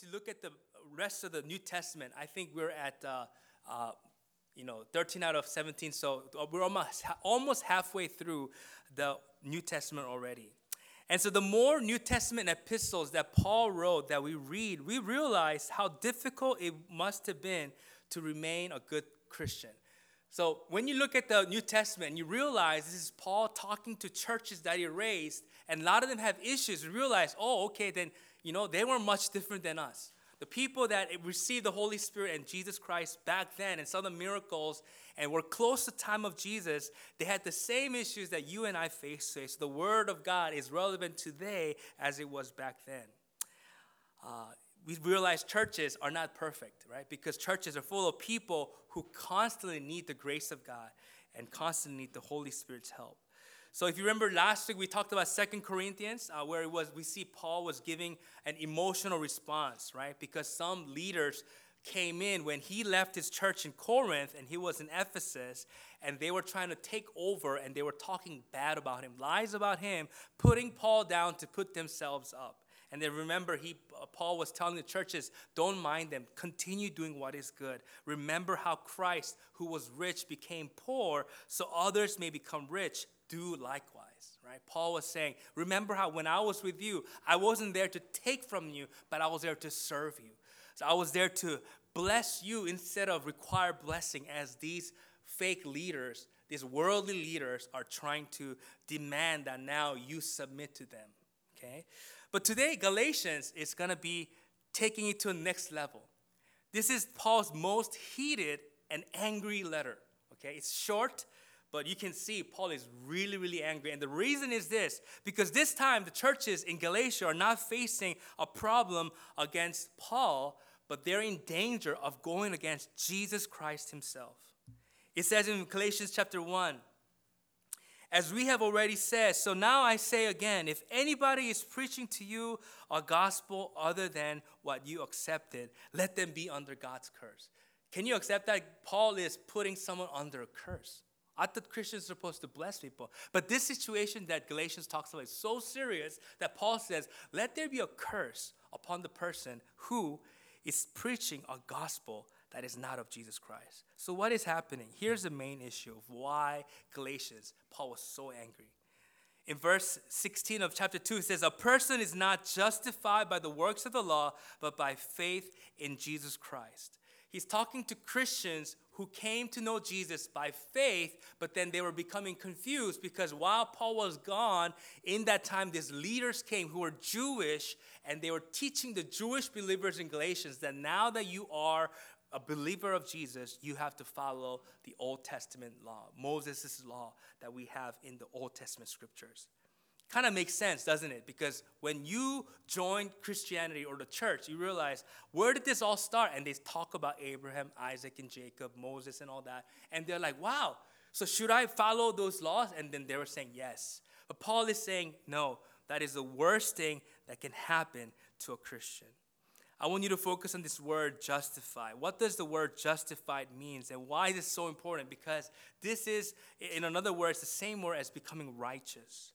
to look at the rest of the New Testament, I think we're at, uh, uh, you know, 13 out of 17. So we're almost, almost halfway through the New Testament already. And so the more New Testament epistles that Paul wrote that we read, we realize how difficult it must have been to remain a good Christian. So when you look at the New Testament, you realize this is Paul talking to churches that he raised, and a lot of them have issues. You realize, oh, okay, then you know they weren't much different than us. The people that received the Holy Spirit and Jesus Christ back then and saw the miracles and were close to the time of Jesus, they had the same issues that you and I face today. So the Word of God is relevant today as it was back then. Uh, we realize churches are not perfect, right? Because churches are full of people who constantly need the grace of God and constantly need the Holy Spirit's help. So if you remember last week we talked about Second Corinthians uh, where it was we see Paul was giving an emotional response, right? Because some leaders came in when he left his church in Corinth and he was in Ephesus and they were trying to take over and they were talking bad about him, lies about him, putting Paul down to put themselves up. And then remember, he, uh, Paul was telling the churches, don't mind them. Continue doing what is good. Remember how Christ, who was rich, became poor so others may become rich do likewise, right? Paul was saying, Remember how when I was with you, I wasn't there to take from you, but I was there to serve you. So I was there to bless you instead of require blessing as these fake leaders, these worldly leaders are trying to demand that now you submit to them, okay? But today, Galatians is going to be taking it to the next level. This is Paul's most heated and angry letter, okay? It's short, but you can see Paul is really, really angry. And the reason is this because this time the churches in Galatia are not facing a problem against Paul, but they're in danger of going against Jesus Christ himself. It says in Galatians chapter 1, as we have already said, so now I say again if anybody is preaching to you a gospel other than what you accepted, let them be under God's curse. Can you accept that? Paul is putting someone under a curse. I thought Christians are supposed to bless people. But this situation that Galatians talks about is so serious that Paul says, let there be a curse upon the person who is preaching a gospel that is not of Jesus Christ. So, what is happening? Here's the main issue of why Galatians, Paul was so angry. In verse 16 of chapter 2, it says, A person is not justified by the works of the law, but by faith in Jesus Christ. He's talking to Christians who came to know Jesus by faith, but then they were becoming confused because while Paul was gone, in that time, these leaders came who were Jewish and they were teaching the Jewish believers in Galatians that now that you are a believer of Jesus, you have to follow the Old Testament law, Moses' law that we have in the Old Testament scriptures kind of makes sense, doesn't it? Because when you join Christianity or the church, you realize where did this all start? And they talk about Abraham, Isaac, and Jacob, Moses, and all that. And they're like, wow, so should I follow those laws? And then they were saying yes. But Paul is saying, no, that is the worst thing that can happen to a Christian. I want you to focus on this word justify. What does the word justified means and why is it so important? Because this is, in another words, the same word as becoming righteous.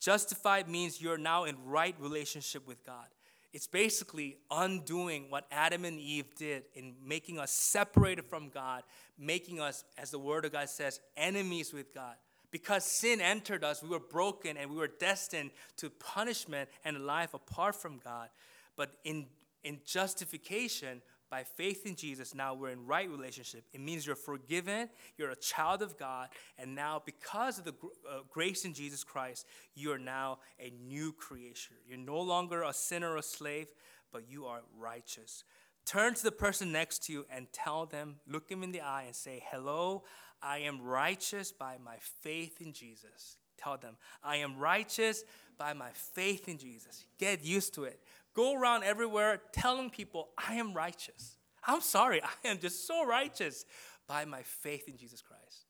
Justified means you're now in right relationship with God. It's basically undoing what Adam and Eve did in making us separated from God, making us, as the Word of God says, enemies with God. Because sin entered us, we were broken and we were destined to punishment and life apart from God. But in, in justification, by faith in Jesus, now we're in right relationship. It means you're forgiven, you're a child of God, and now because of the uh, grace in Jesus Christ, you are now a new creation. You're no longer a sinner or a slave, but you are righteous. Turn to the person next to you and tell them, look them in the eye and say, Hello, I am righteous by my faith in Jesus. Tell them, I am righteous by my faith in Jesus. Get used to it go around everywhere telling people, I am righteous. I'm sorry, I am just so righteous by my faith in Jesus Christ.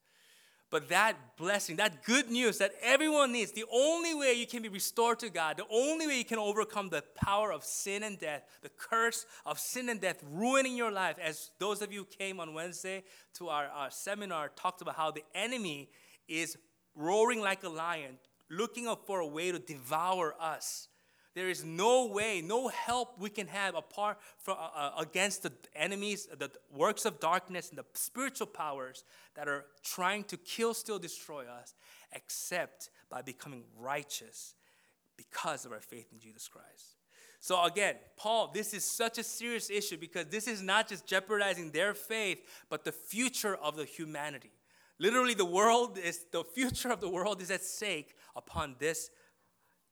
But that blessing, that good news that everyone needs, the only way you can be restored to God, the only way you can overcome the power of sin and death, the curse of sin and death ruining your life, as those of you came on Wednesday to our, our seminar talked about how the enemy is roaring like a lion, looking for a way to devour us. There is no way, no help we can have apart from uh, uh, against the enemies, the works of darkness, and the spiritual powers that are trying to kill, steal, destroy us, except by becoming righteous because of our faith in Jesus Christ. So again, Paul, this is such a serious issue because this is not just jeopardizing their faith, but the future of the humanity. Literally, the world is the future of the world is at stake upon this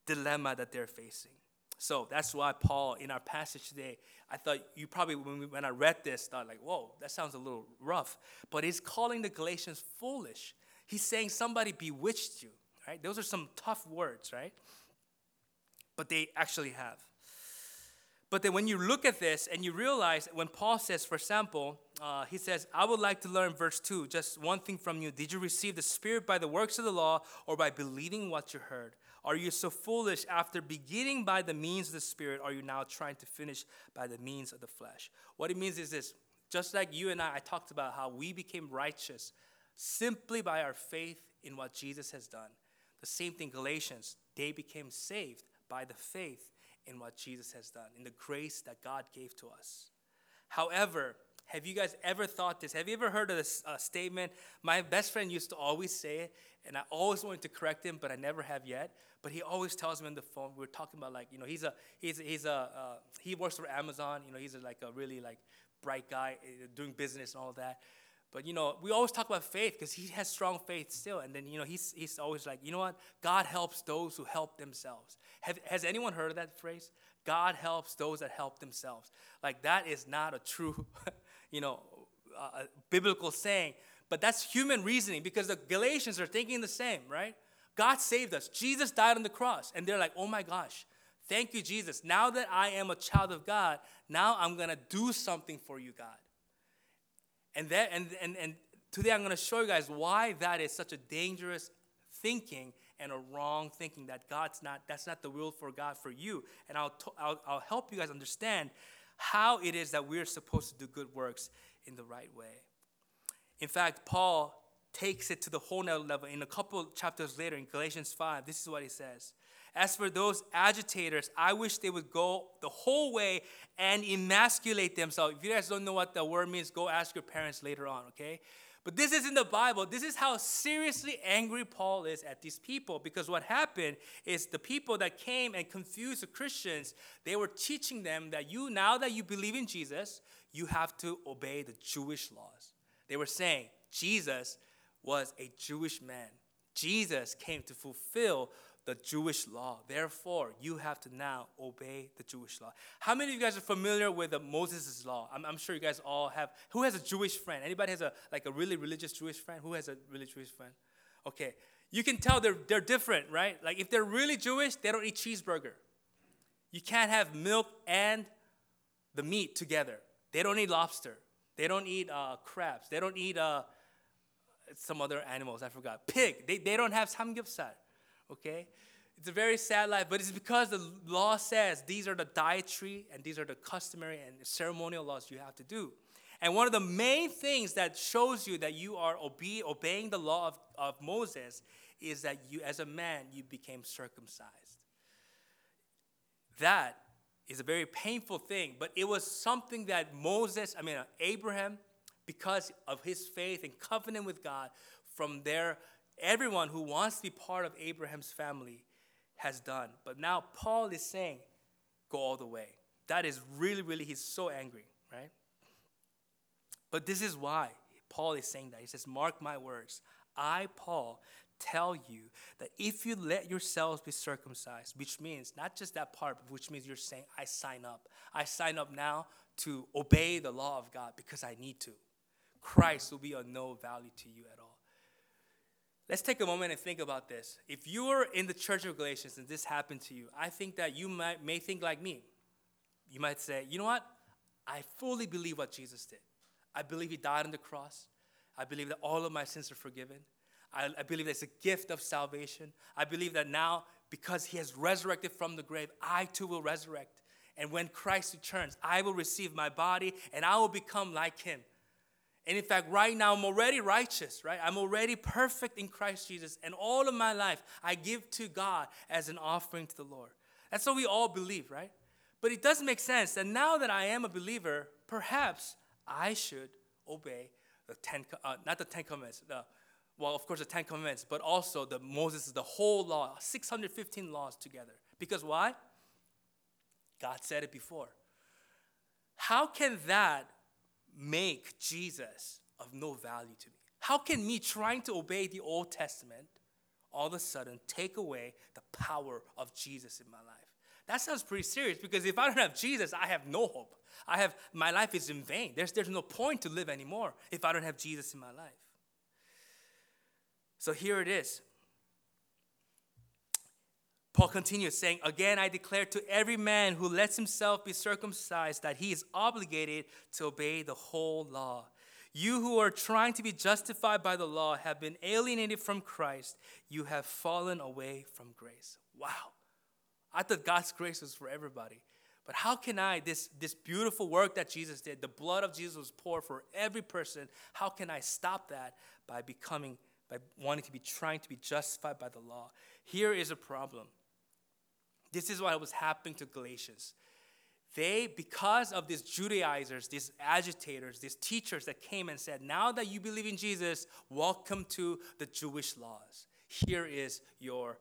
dilemma that they're facing. So that's why Paul, in our passage today, I thought you probably, when, we, when I read this, thought like, whoa, that sounds a little rough. But he's calling the Galatians foolish. He's saying somebody bewitched you, right? Those are some tough words, right? But they actually have. But then when you look at this and you realize when Paul says, for example, uh, he says, I would like to learn, verse 2, just one thing from you. Did you receive the Spirit by the works of the law or by believing what you heard? Are you so foolish after beginning by the means of the Spirit? Are you now trying to finish by the means of the flesh? What it means is this just like you and I, I talked about how we became righteous simply by our faith in what Jesus has done. The same thing, Galatians, they became saved by the faith in what Jesus has done, in the grace that God gave to us. However, have you guys ever thought this? Have you ever heard of this uh, statement? My best friend used to always say it, and I always wanted to correct him, but I never have yet. But he always tells me on the phone. We are talking about like you know he's a he's he's a uh, he works for Amazon. You know he's a, like a really like bright guy uh, doing business and all that. But you know, we always talk about faith because he has strong faith still. And then you know, he's he's always like, you know what? God helps those who help themselves. Have, has anyone heard of that phrase? God helps those that help themselves. Like that is not a true, you know, uh, biblical saying. But that's human reasoning because the Galatians are thinking the same, right? God saved us. Jesus died on the cross, and they're like, oh my gosh, thank you, Jesus. Now that I am a child of God, now I'm gonna do something for you, God. And, that, and, and, and today I'm going to show you guys why that is such a dangerous thinking and a wrong thinking that God's not, that's not the will for God for you. And I'll, t- I'll, I'll help you guys understand how it is that we're supposed to do good works in the right way. In fact, Paul takes it to the whole nother level. In a couple chapters later, in Galatians 5, this is what he says. As for those agitators, I wish they would go the whole way and emasculate themselves. If you guys don't know what that word means, go ask your parents later on, okay? But this is in the Bible. This is how seriously angry Paul is at these people because what happened is the people that came and confused the Christians, they were teaching them that you, now that you believe in Jesus, you have to obey the Jewish laws. They were saying Jesus was a Jewish man. Jesus came to fulfill the Jewish law. Therefore, you have to now obey the Jewish law. How many of you guys are familiar with the Moses' law? I'm, I'm, sure you guys all have. Who has a Jewish friend? Anybody has a like a really religious Jewish friend? Who has a really Jewish friend? Okay, you can tell they're they're different, right? Like if they're really Jewish, they don't eat cheeseburger. You can't have milk and the meat together. They don't eat lobster. They don't eat uh, crabs. They don't eat uh, some other animals. I forgot. Pig. They, they don't have samgyeopsal okay? It's a very sad life, but it's because the law says these are the dietary and these are the customary and ceremonial laws you have to do. And one of the main things that shows you that you are obe- obeying the law of, of Moses is that you, as a man, you became circumcised. That is a very painful thing, but it was something that Moses, I mean, Abraham, because of his faith and covenant with God, from there everyone who wants to be part of Abraham's family has done. But now Paul is saying, go all the way. That is really, really, he's so angry, right? But this is why Paul is saying that. He says, Mark my words. I, Paul, tell you that if you let yourselves be circumcised, which means not just that part, which means you're saying, I sign up. I sign up now to obey the law of God because I need to. Christ will be of no value to you at all. Let's take a moment and think about this. If you were in the church of Galatians and this happened to you, I think that you might, may think like me. You might say, you know what? I fully believe what Jesus did. I believe he died on the cross. I believe that all of my sins are forgiven. I, I believe that it's a gift of salvation. I believe that now, because he has resurrected from the grave, I too will resurrect. And when Christ returns, I will receive my body and I will become like him. And in fact, right now, I'm already righteous, right? I'm already perfect in Christ Jesus. And all of my life, I give to God as an offering to the Lord. That's what we all believe, right? But it does make sense that now that I am a believer, perhaps I should obey the ten, uh, not the Ten Commandments, the, well, of course, the Ten Commandments, but also the Moses, the whole law, 615 laws together. Because why? God said it before. How can that make Jesus of no value to me? How can me trying to obey the Old Testament all of a sudden take away the power of Jesus in my life? That sounds pretty serious because if I don't have Jesus, I have no hope. I have my life is in vain. There's, there's no point to live anymore if I don't have Jesus in my life. So here it is. Paul continues saying, Again, I declare to every man who lets himself be circumcised that he is obligated to obey the whole law. You who are trying to be justified by the law have been alienated from Christ. You have fallen away from grace. Wow. I thought God's grace was for everybody. But how can I, this, this beautiful work that Jesus did, the blood of Jesus was poured for every person, how can I stop that by becoming, by wanting to be trying to be justified by the law? Here is a problem. This is what was happening to Galatians. They, because of these Judaizers, these agitators, these teachers that came and said, Now that you believe in Jesus, welcome to the Jewish laws. Here is your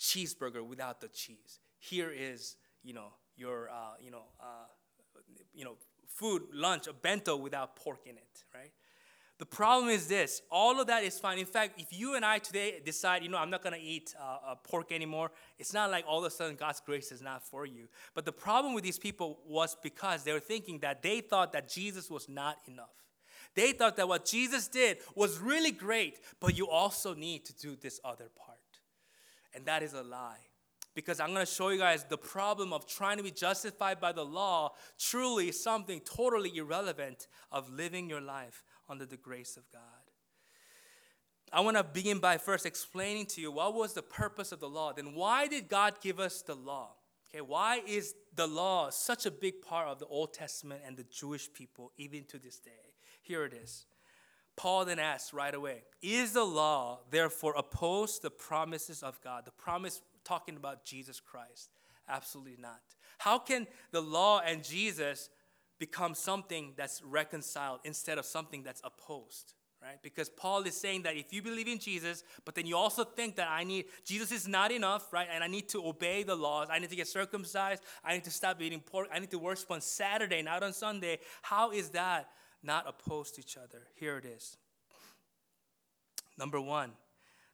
cheeseburger without the cheese. Here is, you know, your, uh, you know, uh, you know, food, lunch, a bento without pork in it, right? The problem is this all of that is fine. In fact, if you and I today decide, you know, I'm not going to eat uh, uh, pork anymore, it's not like all of a sudden God's grace is not for you. But the problem with these people was because they were thinking that they thought that Jesus was not enough. They thought that what Jesus did was really great, but you also need to do this other part. And that is a lie. Because I'm going to show you guys the problem of trying to be justified by the law truly something totally irrelevant of living your life under the grace of God. I want to begin by first explaining to you what was the purpose of the law. Then, why did God give us the law? Okay, why is the law such a big part of the Old Testament and the Jewish people even to this day? Here it is. Paul then asks right away Is the law therefore opposed to the promises of God? The promise talking about Jesus Christ? Absolutely not. How can the law and Jesus become something that's reconciled instead of something that's opposed right? Because paul is saying that if you believe in jesus but then you also think that i need jesus is not enough right? And i need to obey the laws. I need to get circumcised. I need to stop eating pork. I need to worship on saturday not on sunday. How is that not opposed to each other? Here it is. Number one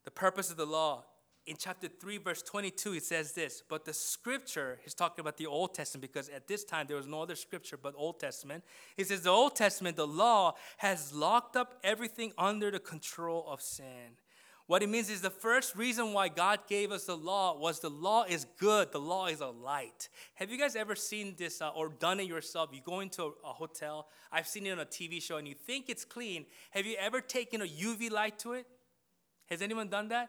the purpose of the law in chapter 3, verse 22, it says this But the scripture, he's talking about the Old Testament because at this time there was no other scripture but Old Testament. He says, The Old Testament, the law, has locked up everything under the control of sin. What it means is the first reason why God gave us the law was the law is good, the law is a light. Have you guys ever seen this uh, or done it yourself? You go into a, a hotel, I've seen it on a TV show, and you think it's clean. Have you ever taken a UV light to it? Has anyone done that?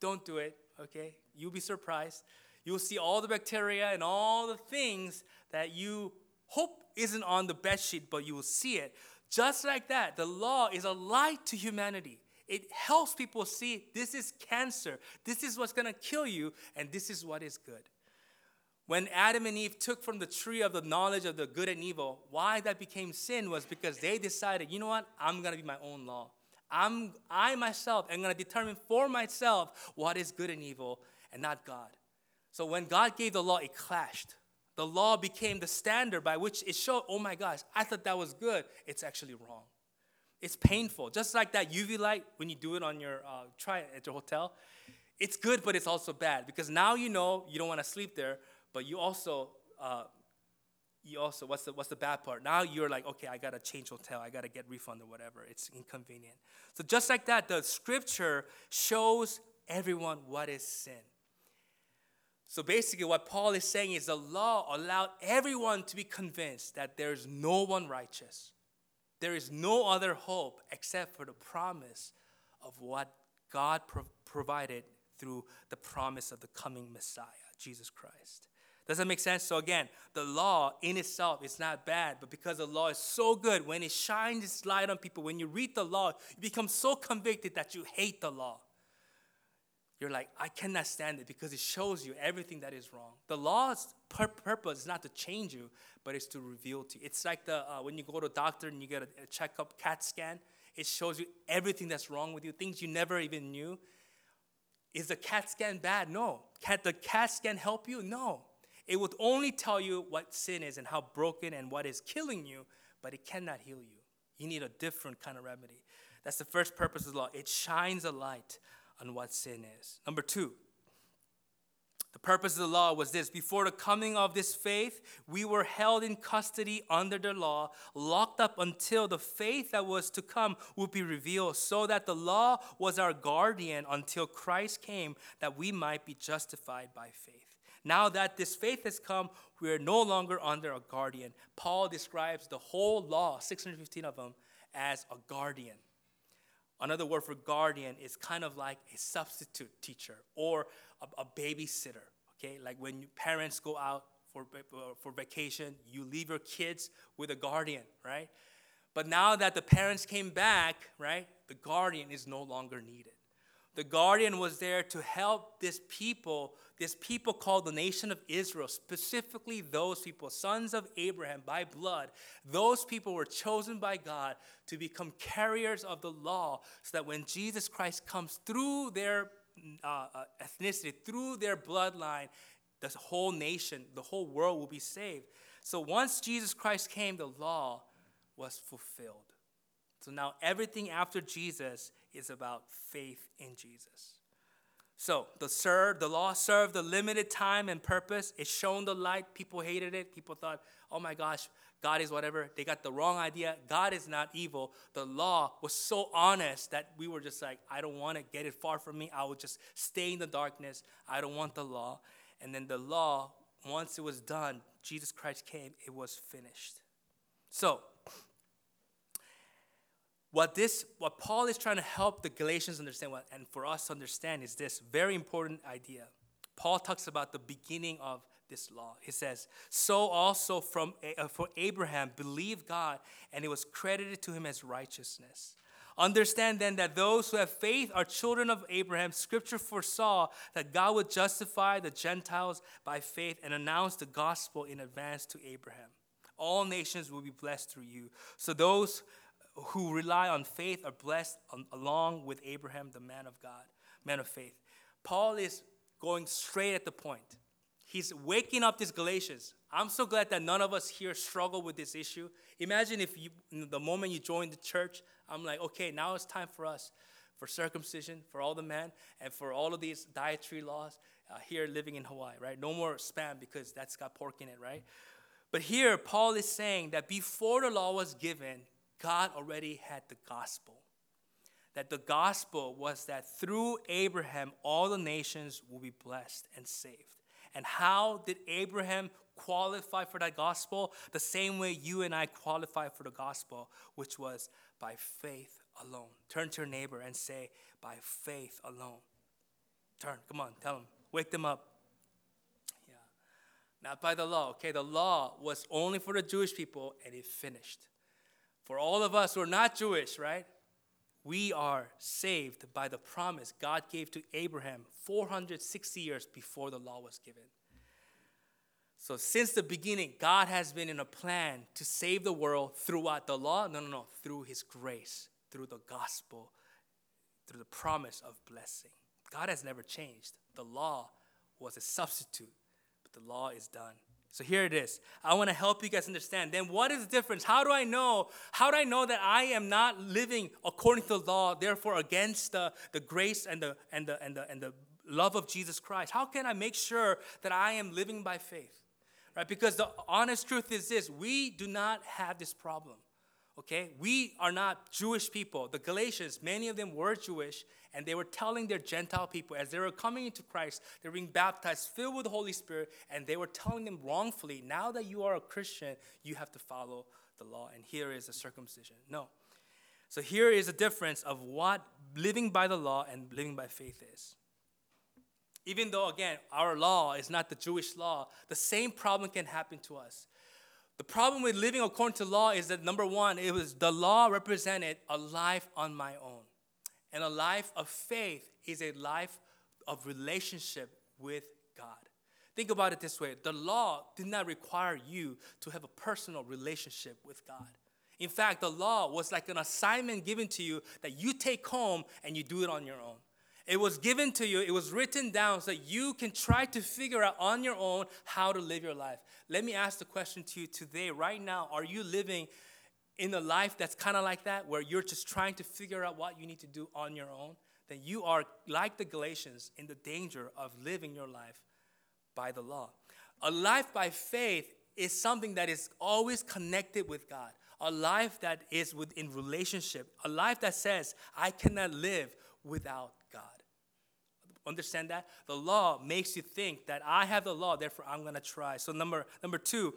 Don't do it, okay? You'll be surprised. You'll see all the bacteria and all the things that you hope isn't on the bed sheet, but you will see it. Just like that, the law is a light to humanity. It helps people see this is cancer, this is what's gonna kill you, and this is what is good. When Adam and Eve took from the tree of the knowledge of the good and evil, why that became sin was because they decided, you know what, I'm gonna be my own law. I'm, I myself am going to determine for myself what is good and evil and not God. So when God gave the law, it clashed. The law became the standard by which it showed, oh my gosh, I thought that was good. It's actually wrong. It's painful. Just like that UV light when you do it on your, uh, try it at your hotel. It's good, but it's also bad because now you know you don't want to sleep there, but you also uh, you also what's the what's the bad part? Now you're like okay i gotta change hotel i gotta get refund or whatever. It's inconvenient. So just like that the scripture shows everyone what is sin. So basically what paul is saying is the law allowed everyone to be convinced that there's no one righteous. There is no other hope except for the promise of what god pro- provided through the promise of the coming messiah jesus christ does that make sense? So again, the law in itself is not bad, but because the law is so good, when it shines its light on people, when you read the law, you become so convicted that you hate the law. you're like, I cannot stand it because it shows you everything that is wrong. The law's pur- purpose is not to change you, but it's to reveal to you. It's like the uh, when you go to a doctor and you get a, a checkup CAT scan. It shows you everything that's wrong with you, things you never even knew. Is the CAT scan bad? No. Can the CAT scan help you? No. It would only tell you what sin is and how broken and what is killing you, but it cannot heal you. You need a different kind of remedy. That's the first purpose of the law. It shines a light on what sin is. Number two, the purpose of the law was this before the coming of this faith, we were held in custody under the law, locked up until the faith that was to come would be revealed, so that the law was our guardian until Christ came, that we might be justified by faith. Now that this faith has come, we are no longer under a guardian. Paul describes the whole law, 615 of them, as a guardian. Another word for guardian is kind of like a substitute teacher or a, a babysitter. Okay, like when parents go out for, for vacation, you leave your kids with a guardian, right? But now that the parents came back, right, the guardian is no longer needed. The guardian was there to help this people, this people called the nation of Israel, specifically those people, sons of Abraham by blood. Those people were chosen by God to become carriers of the law so that when Jesus Christ comes through their uh, uh, ethnicity, through their bloodline, the whole nation, the whole world will be saved. So once Jesus Christ came, the law was fulfilled. So now everything after Jesus is about faith in Jesus. So the serve, the law served the limited time and purpose. It shone the light. People hated it. People thought, oh my gosh, God is whatever. They got the wrong idea. God is not evil. The law was so honest that we were just like, I don't want to get it far from me. I will just stay in the darkness. I don't want the law. And then the law, once it was done, Jesus Christ came, it was finished. So what this what paul is trying to help the galatians understand what, and for us to understand is this very important idea. Paul talks about the beginning of this law. He says so also from uh, for abraham believed god and it was credited to him as righteousness. Understand then that those who have faith are children of abraham. Scripture foresaw that god would justify the gentiles by faith and announce the gospel in advance to abraham. All nations will be blessed through you. So those who rely on faith are blessed along with Abraham, the man of God, man of faith. Paul is going straight at the point. He's waking up these Galatians. I'm so glad that none of us here struggle with this issue. Imagine if you, the moment you join the church, I'm like, okay, now it's time for us, for circumcision, for all the men, and for all of these dietary laws uh, here living in Hawaii, right? No more spam because that's got pork in it, right? But here, Paul is saying that before the law was given, God already had the gospel. That the gospel was that through Abraham, all the nations will be blessed and saved. And how did Abraham qualify for that gospel? The same way you and I qualify for the gospel, which was by faith alone. Turn to your neighbor and say, by faith alone. Turn, come on, tell them, wake them up. Yeah. Not by the law, okay? The law was only for the Jewish people and it finished. For all of us who are not Jewish, right? We are saved by the promise God gave to Abraham 460 years before the law was given. So, since the beginning, God has been in a plan to save the world throughout the law. No, no, no, through His grace, through the gospel, through the promise of blessing. God has never changed. The law was a substitute, but the law is done. So here it is. I want to help you guys understand. Then what is the difference? How do I know? How do I know that I am not living according to the law, therefore against the, the grace and the and the and the and the love of Jesus Christ? How can I make sure that I am living by faith? Right? Because the honest truth is this, we do not have this problem. Okay? We are not Jewish people. The Galatians, many of them were Jewish, and they were telling their Gentile people as they were coming into Christ, they were being baptized, filled with the Holy Spirit, and they were telling them wrongfully, now that you are a Christian, you have to follow the law, and here is a circumcision. No. So here is a difference of what living by the law and living by faith is. Even though, again, our law is not the Jewish law, the same problem can happen to us. The problem with living according to law is that number one, it was the law represented a life on my own. And a life of faith is a life of relationship with God. Think about it this way the law did not require you to have a personal relationship with God. In fact, the law was like an assignment given to you that you take home and you do it on your own. It was given to you, it was written down so that you can try to figure out on your own how to live your life. Let me ask the question to you today, right now. Are you living in a life that's kind of like that, where you're just trying to figure out what you need to do on your own? Then you are, like the Galatians, in the danger of living your life by the law. A life by faith is something that is always connected with God. A life that is within relationship. A life that says, I cannot live without. Understand that? The law makes you think that I have the law, therefore I'm gonna try. So number number two,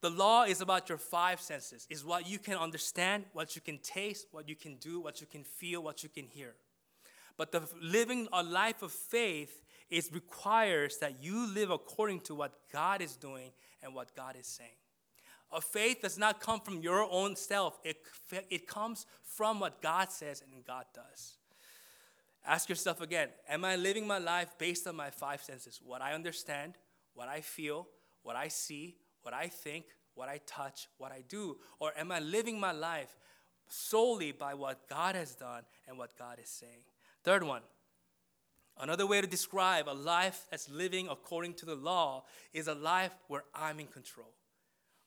the law is about your five senses. Is what you can understand, what you can taste, what you can do, what you can feel, what you can hear. But the living a life of faith it requires that you live according to what God is doing and what God is saying. A faith does not come from your own self, it, it comes from what God says and God does. Ask yourself again Am I living my life based on my five senses? What I understand, what I feel, what I see, what I think, what I touch, what I do? Or am I living my life solely by what God has done and what God is saying? Third one, Another way to describe a life that's living according to the law is a life where I'm in control.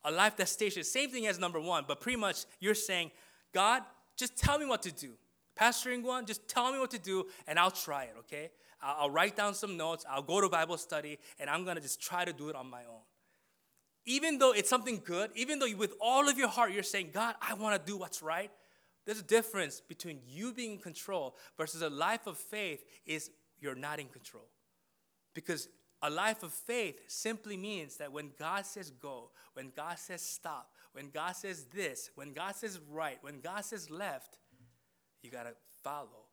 A life that's stationary. Same thing as number one, but pretty much you're saying, God, just tell me what to do. Pastor In Kwon, just tell me what to do and I'll try it, okay? I'll, I'll write down some notes, I'll go to Bible study, and I'm gonna just try to do it on my own. Even though it's something good, even though you, with all of your heart you're saying, God, I wanna do what's right, there's a difference between you being in control versus a life of faith is you're not in control. Because a life of faith simply means that when God says go, when God says stop, when God says this, when God says right, when God says left, you got to follow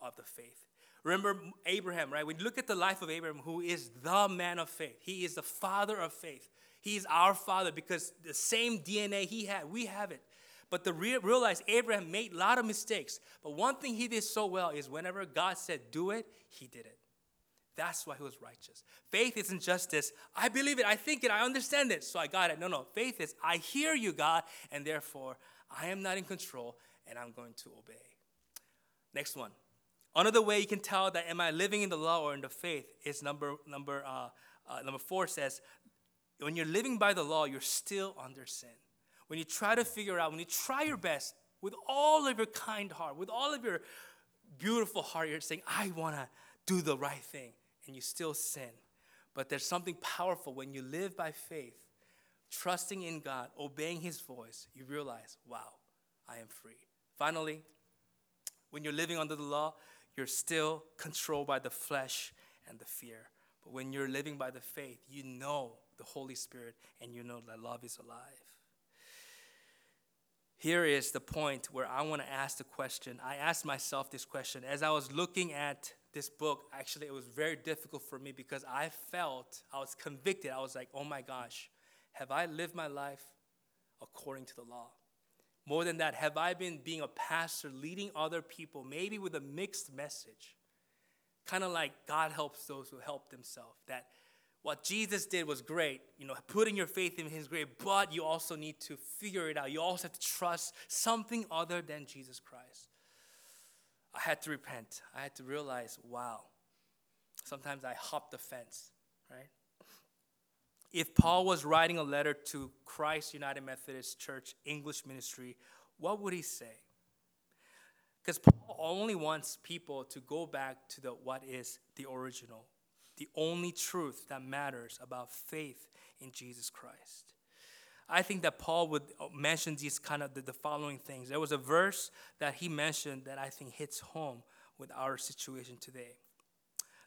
of the faith. Remember Abraham, right? When you look at the life of Abraham, who is the man of faith, he is the father of faith. He is our father because the same DNA he had, we have it. But the real, realize Abraham made a lot of mistakes. But one thing he did so well is whenever God said do it, he did it. That's why he was righteous. Faith isn't just this, I believe it, I think it, I understand it, so I got it. No, no. Faith is, I hear you, God, and therefore I am not in control and I'm going to obey. Next one. Another way you can tell that am I living in the law or in the faith is number number uh, uh, number four says, when you're living by the law, you're still under sin when you try to figure out, when you try your best with all of your kind heart, with all of your beautiful heart, you're saying, I want to do the right thing, and you still sin. But there's something powerful when you live by faith, trusting in God, obeying His voice, you realize, wow, I am free. Finally, when you're living under the law, you're still controlled by the flesh and the fear. But when you're living by the faith, you know the Holy Spirit and you know that love is alive here is the point where I want to ask the question. I asked myself this question as I was looking at this book. Actually, it was very difficult for me because I felt, I was convicted. I was like, oh my gosh, have I lived my life according to the law? More than that, have I been being a pastor, leading other people, maybe with a mixed message? Kind of like God helps those who help themselves. That what Jesus did was great, you know, putting your faith in His is great, but you also need to figure it out. You also have to trust something other than Jesus Christ. I had to repent. I had to realize, wow, sometimes I hop the fence, right? If Paul was writing a letter to Christ United Methodist Church English ministry, what would he say? Because Paul only wants people to go back to the what is the original, the only truth that matters about faith in Jesus Christ. I think that Paul would uh, mention these kind of the, the, following things. There was a verse that he mentioned that I think hits home with our situation today.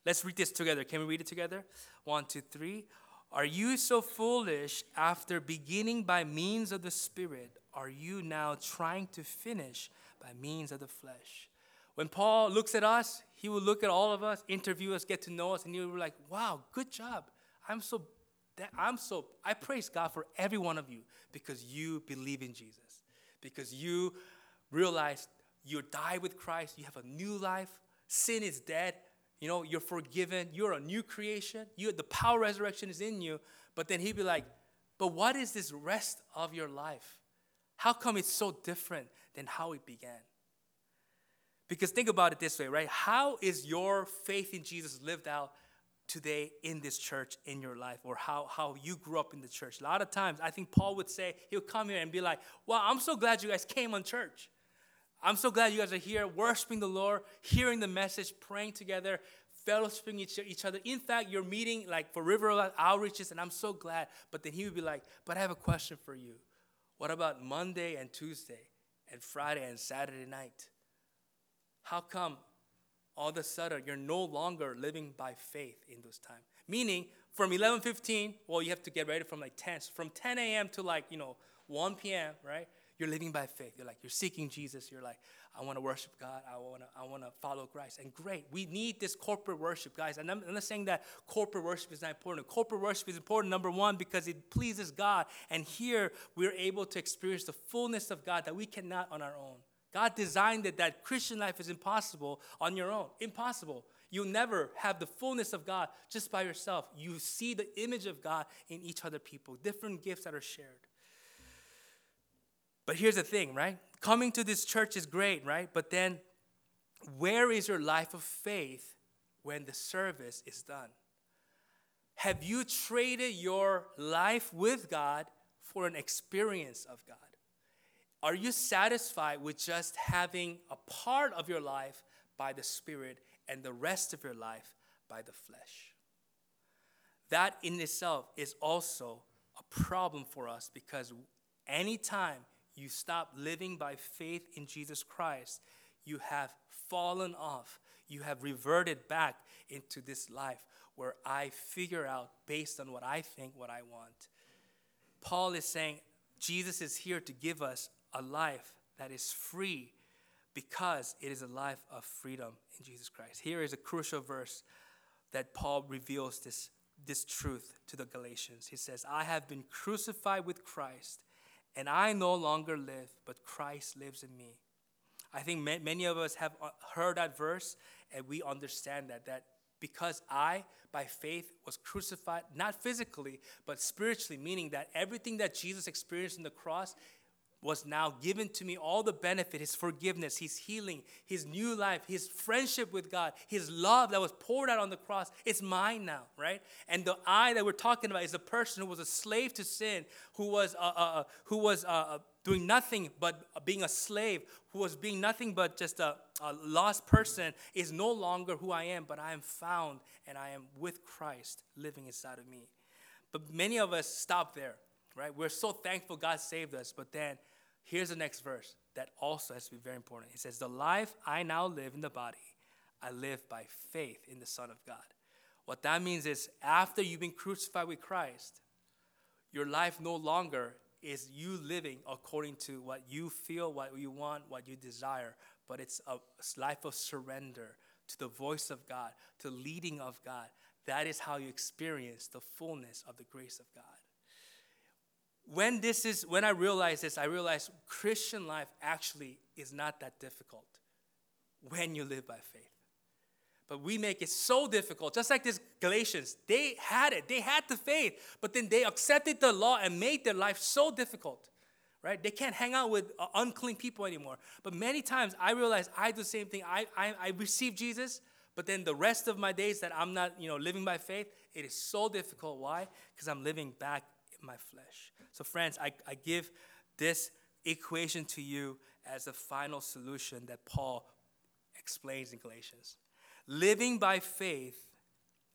Let's read this together. Can we read it together? One, two, three. Are you so foolish after beginning by means of the Spirit? Are you now trying to finish by means of the flesh? When Paul looks at us, he will look at all of us, interview us, get to know us, and he'll be like, wow, good job. I'm so, I'm so, I praise God for every one of you because you believe in Jesus, because you realize you died with Christ, you have a new life, sin is dead, you know, you're forgiven, you're a new creation, you the power resurrection is in you. But then he'd be like, but what is this rest of your life? How come it's so different than how it began? Because think about it this way, right? How is your faith in Jesus lived out today in this church in your life or how, how you grew up in the church? A lot of times, I think Paul would say, he'll come here and be like, Wow, I'm so glad you guys came on church. I'm so glad you guys are here worshiping the Lord, hearing the message, praying together, fellowshipping each, each other. In fact, you're meeting like for River outreaches, and I'm so glad. But then he would be like, But I have a question for you. What about Monday and Tuesday and Friday and Saturday night? How come all of a sudden you're no longer living by faith in those times? Meaning, from 11:15, well, you have to get ready from like 10. So from 10 a.m. to like you know 1 p.m. Right? You're living by faith. You're like you're seeking Jesus. You're like, I want to worship God. I want to I want to follow Christ. And great, we need this corporate worship, guys. And I'm, I'm not saying that corporate worship is not important. Corporate worship is important. Number one, because it pleases God. And here we're able to experience the fullness of God that we cannot on our own. God designed it that Christian life is impossible on your own. Impossible. You'll never have the fullness of God just by yourself. You see the image of God in each other people, different gifts that are shared. But here's the thing, right? Coming to this church is great, right? But then where is your life of faith when the service is done? Have you traded your life with God for an experience of God? Are you satisfied with just having a part of your life by the Spirit and the rest of your life by the flesh? That in itself is also a problem for us because anytime you stop living by faith in Jesus Christ, you have fallen off. You have reverted back into this life where I figure out based on what I think, what I want. Paul is saying Jesus is here to give us a life that is free because it is a life of freedom in Jesus Christ. Here is a crucial verse that Paul reveals this, this truth to the Galatians. He says, I have been crucified with Christ, and I no longer live, but Christ lives in me. I think many of us have uh, heard that verse and we understand that, that because I, by faith, was crucified, not physically, but spiritually, meaning that everything that Jesus experienced on the cross, was now given to me all the benefit his forgiveness his healing his new life his friendship with god his love that was poured out on the cross. It's mine now right? And the i that we're talking about is the person who was a slave to sin who was uh, uh, uh who was uh, uh, doing nothing but being a slave who was being nothing but just a, a lost person is no longer who i am but i am found and i am with christ living inside of me. But many of us stop there right? We're so thankful god saved us but then Here's the next verse that also has to be very important. It says, The life I now live in the body, I live by faith in the Son of God. What that means is, after you've been crucified with Christ, your life no longer is you living according to what you feel, what you want, what you desire, but it's a life of surrender to the voice of God, to leading of God. That is how you experience the fullness of the grace of God when this is when I realized this, I realized Christian life actually is not that difficult when you live by faith. But we make it so difficult, just like this Galatians. They had it, they had the faith, but then they accepted the law and made their life so difficult. Right? They can't hang out with uh, unclean people anymore. But many times I realize I do the same thing. I, I, I receive Jesus, but then the rest of my days that I'm not, you know, living by faith, it is so difficult. Why? Because I'm living back my flesh. So, friends, I, I give this equation to you as the final solution that Paul explains in Galatians. Living by faith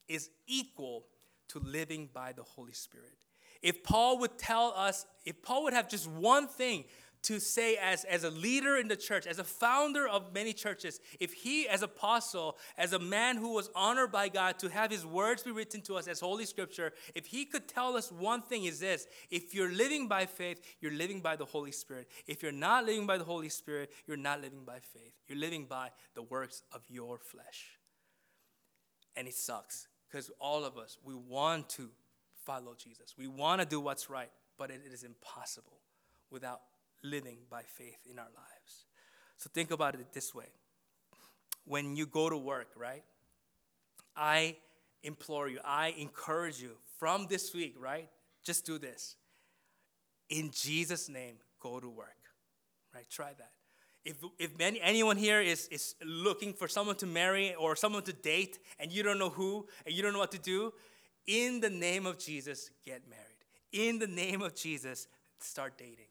is equal to living by the Holy Spirit. If Paul would tell us, if Paul would have just one thing to say as, as a leader in the church, as a founder of many churches, if he, as apostle, as a man who was honored by God to have his words be written to us as Holy Scripture, if he could tell us one thing is this if you're living by faith, you're living by the Holy Spirit. If you're not living by the Holy Spirit, you're not living by faith. You're living by the works of your flesh. And it sucks because all of us, we want to follow Jesus. We want to do what's right, but it is impossible without living by faith in our lives. So think about it this way when you go to work, right? I implore you, I encourage you from this week, right? Just do this. In Jesus' name, go to work. Right? Try that. If, if any, anyone here is, is looking for someone to marry or someone to date and you don't know who and you don't know what to do, in the name of Jesus, get married. In the name of Jesus, start dating.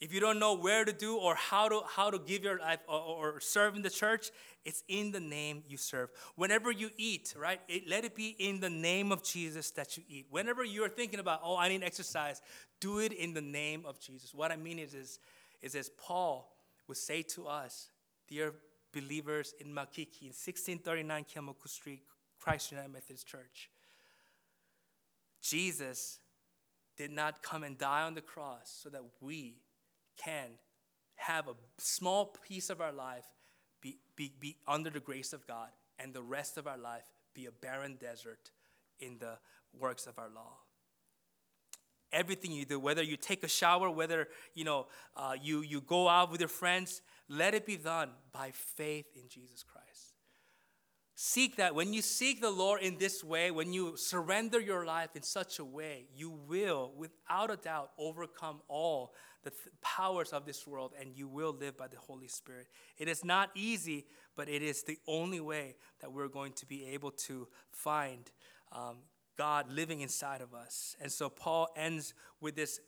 If you don't know where to do or how to, how to give your life or, or serve in the church, it's in the name you serve. Whenever you eat, right, it, let it be in the name of Jesus that you eat. Whenever you're thinking about, oh, I need exercise, do it in the name of Jesus. What I mean is, is, is as Paul would say to us, dear believers in Makiki, in 1639 Keeaumoku Street, Christ United Methodist Church, Jesus did not come and die on the cross so that we can have a small piece of our life be, be, be under the grace of God and the rest of our life be a barren desert in the works of our law. Everything you do whether you take a shower whether you know uh, you, you go out with your friends let it be done by faith in jesus christ. Seek that. When you seek the lord in this way when you surrender your life in such a way you will without a doubt overcome all the th- powers of this world and you will live by the holy spirit it is not easy but it is the only way that we're going to be able to find um, God living inside of us. And so Paul ends with this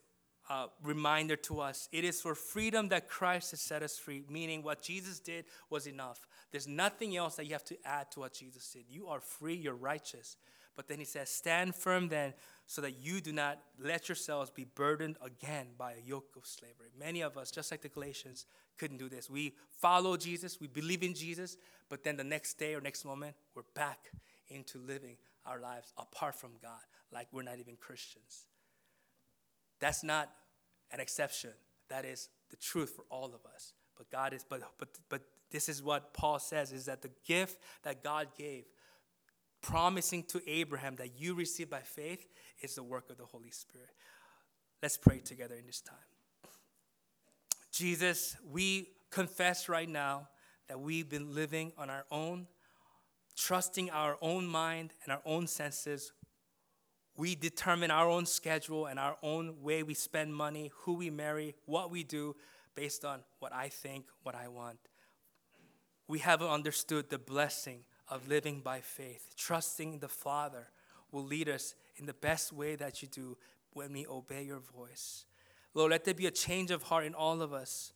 uh, reminder to us it is for freedom that Christ has set us free, meaning what Jesus did was enough. There's nothing else that you have to add to what Jesus did. You are free, you're righteous. But then he says, Stand firm then, so that you do not let yourselves be burdened again by a yoke of slavery. Many of us, just like the Galatians, couldn't do this. We follow Jesus, we believe in Jesus, but then the next day or next moment, we're back into living our lives apart from God, like we're not even Christians. That's not an exception. That is the truth for all of us. But God is, but but but this is what Paul says is that the gift that God gave, promising to Abraham that you receive by faith, is the work of the Holy Spirit. Let's pray together in this time. Jesus, we confess right now that we've been living on our own trusting our own mind and our own senses. We determine our own schedule and our own way we spend money, who we marry, what we do, based on what I think, what I want. We haven't understood the blessing of living by faith, trusting the Father will lead us in the best way that you do when we obey your voice. Lord, let there be a change of heart in all of us.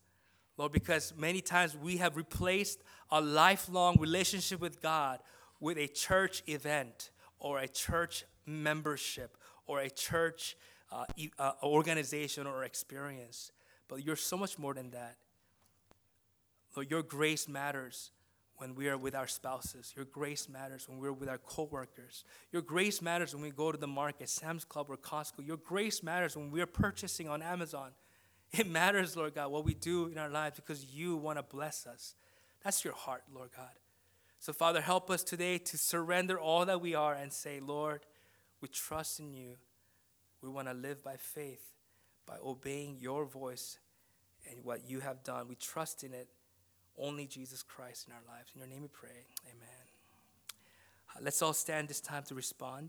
Lord, because many times we have replaced a lifelong relationship with God with a church event or a church membership or a church uh, uh, organization or experience. But you're so much more than that. Lord, your grace matters when we are with our spouses. Your grace matters when we're with our coworkers. Your grace matters when we go to the market, Sam's Club or Costco. Your grace matters when we're purchasing on Amazon. It matters, Lord God, what we do in our lives because you want to bless us. That's your heart, Lord God. So, Father, help us today to surrender all that we are and say, Lord, we trust in you. We want to live by faith, by obeying your voice and what you have done. We trust in it. Only Jesus Christ in our lives. In your name we pray. Amen. Uh, let's all stand this time to respond.